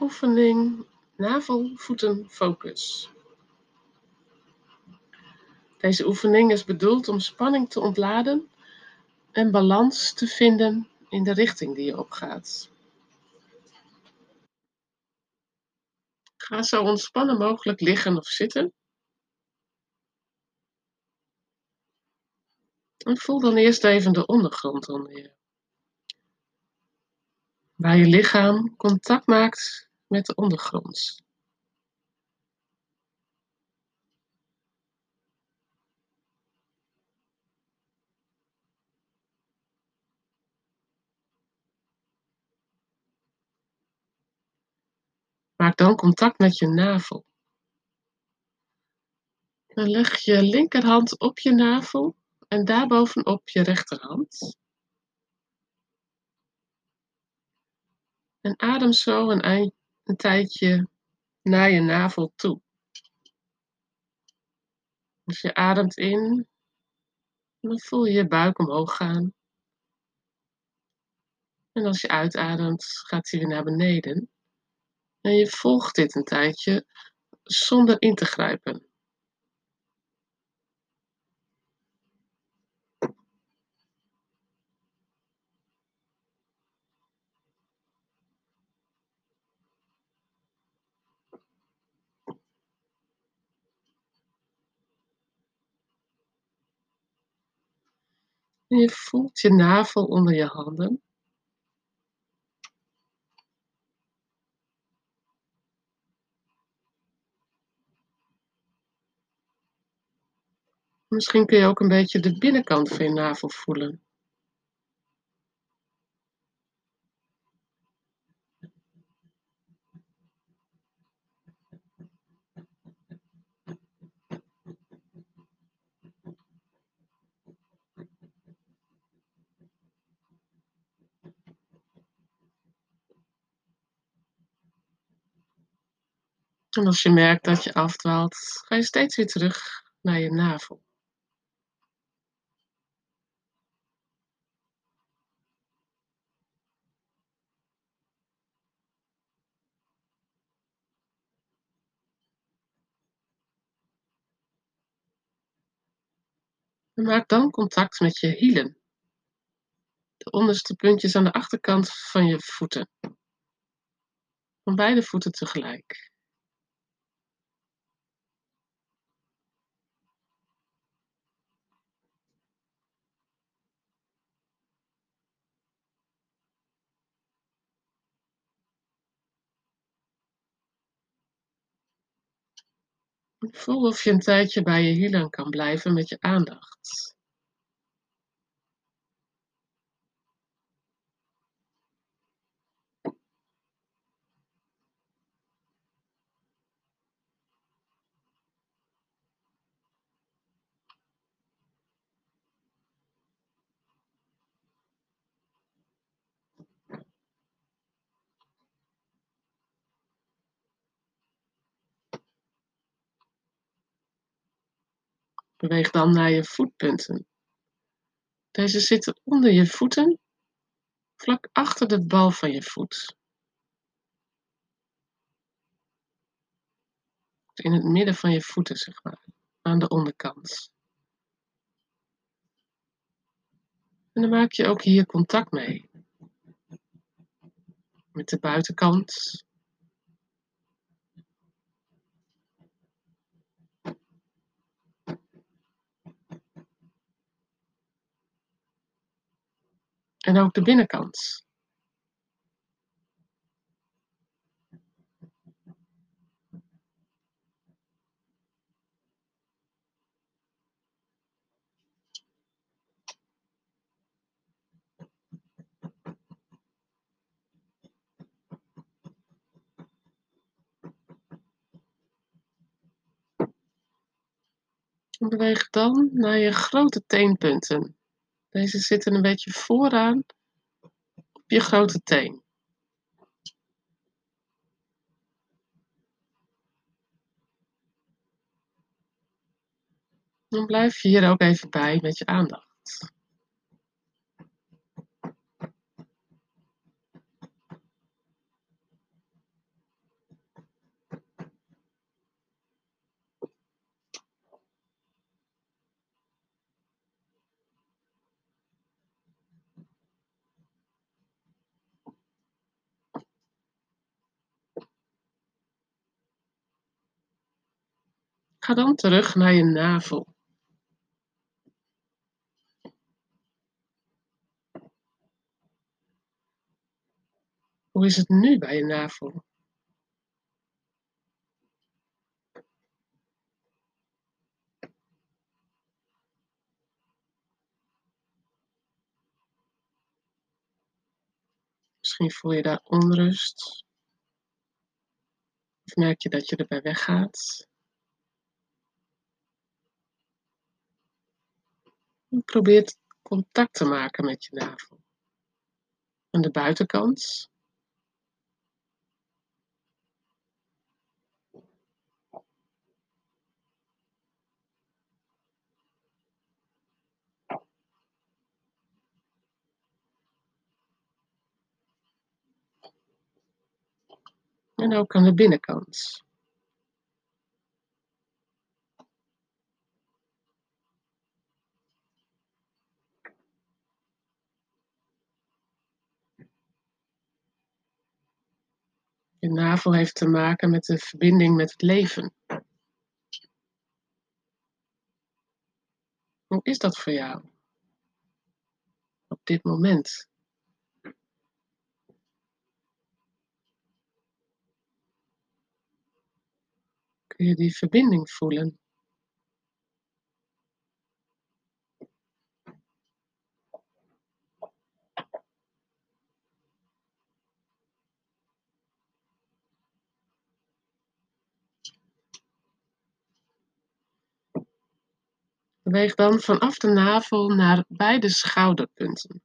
Oefening navel, voeten, focus. Deze oefening is bedoeld om spanning te ontladen en balans te vinden in de richting die je opgaat. Ga zo ontspannen mogelijk liggen of zitten. En voel dan eerst even de ondergrond onder je. Waar je lichaam contact maakt met de ondergrond. Maak dan contact met je navel. Dan leg je linkerhand op je navel en daarbovenop je rechterhand. En adem zo een, een tijdje naar je navel toe. Als je ademt in, dan voel je je buik omhoog gaan. En als je uitademt, gaat hij weer naar beneden. En je volgt dit een tijdje zonder in te grijpen. Je voelt je navel onder je handen. Misschien kun je ook een beetje de binnenkant van je navel voelen. En als je merkt dat je afdwaalt, ga je steeds weer terug naar je navel. Maak dan contact met je hielen. De onderste puntjes aan de achterkant van je voeten. Van beide voeten tegelijk. Voel of je een tijdje bij je hielen kan blijven met je aandacht. Beweeg dan naar je voetpunten. Deze zitten onder je voeten, vlak achter de bal van je voet. In het midden van je voeten, zeg maar, aan de onderkant. En dan maak je ook hier contact mee. Met de buitenkant En ook de binnenkant. En beweeg dan naar je grote teenpunten. Deze zitten een beetje vooraan op je grote teen. Dan blijf je hier ook even bij met je aandacht. Ga dan terug naar je navel. Hoe is het nu bij je navel? Misschien voel je daar onrust. Of merk je dat je erbij weggaat. Probeer contact te maken met je navel. Aan de buitenkant. En ook aan de binnenkant. Je navel heeft te maken met de verbinding met het leven. Hoe is dat voor jou? Op dit moment. Kun je die verbinding voelen? Beweeg dan vanaf de navel naar beide schouderpunten.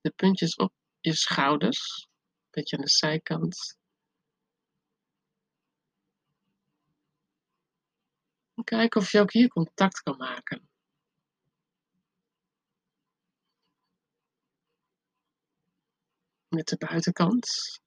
De puntjes op je schouders, een beetje aan de zijkant. En kijk of je ook hier contact kan maken. Met de buitenkant.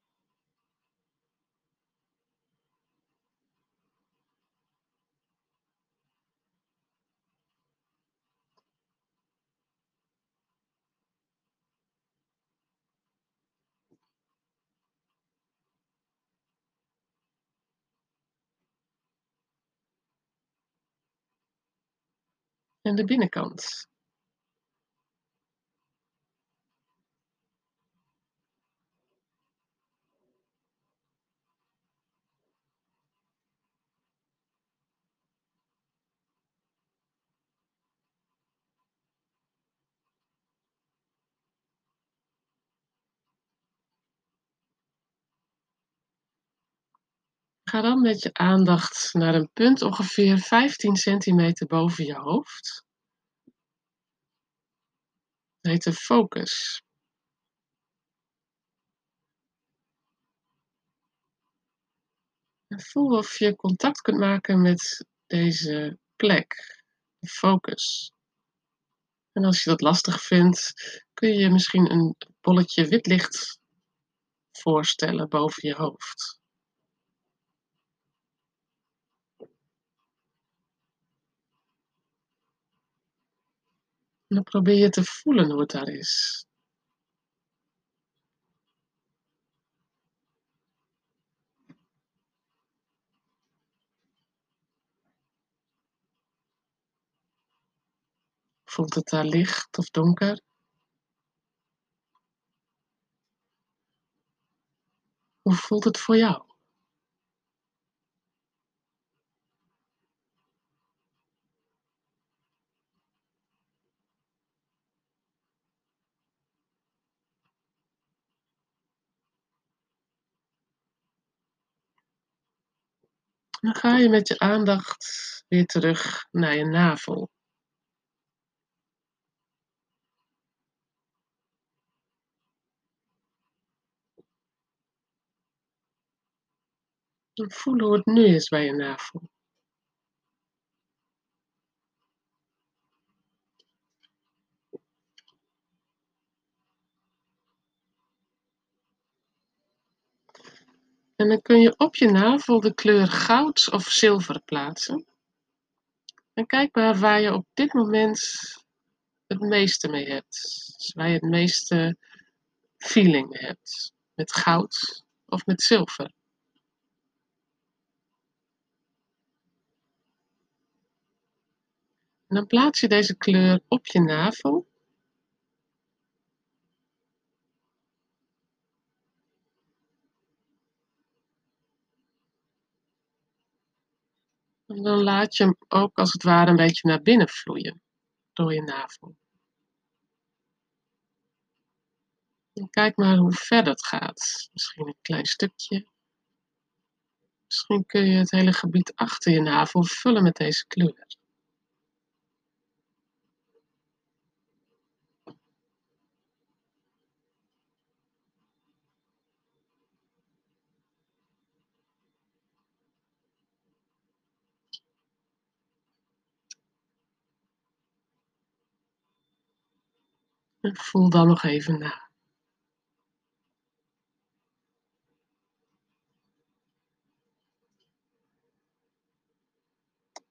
En de binnenkant. Ga dan met je aandacht naar een punt ongeveer 15 centimeter boven je hoofd. Dat heet de focus. En voel of je contact kunt maken met deze plek, de focus. En als je dat lastig vindt, kun je je misschien een bolletje wit licht voorstellen boven je hoofd. En dan probeer je te voelen hoe het daar is. Voelt het daar licht of donker? Hoe voelt het voor jou? Dan ga je met je aandacht weer terug naar je navel. En voel hoe het nu is bij je navel. En dan kun je op je navel de kleur goud of zilver plaatsen. En kijk maar waar je op dit moment het meeste mee hebt. Dus waar je het meeste feeling hebt. Met goud of met zilver. En dan plaats je deze kleur op je navel. En dan laat je hem ook als het ware een beetje naar binnen vloeien door je navel. En kijk maar hoe ver dat gaat. Misschien een klein stukje. Misschien kun je het hele gebied achter je navel vullen met deze kleur. Voel dan nog even na.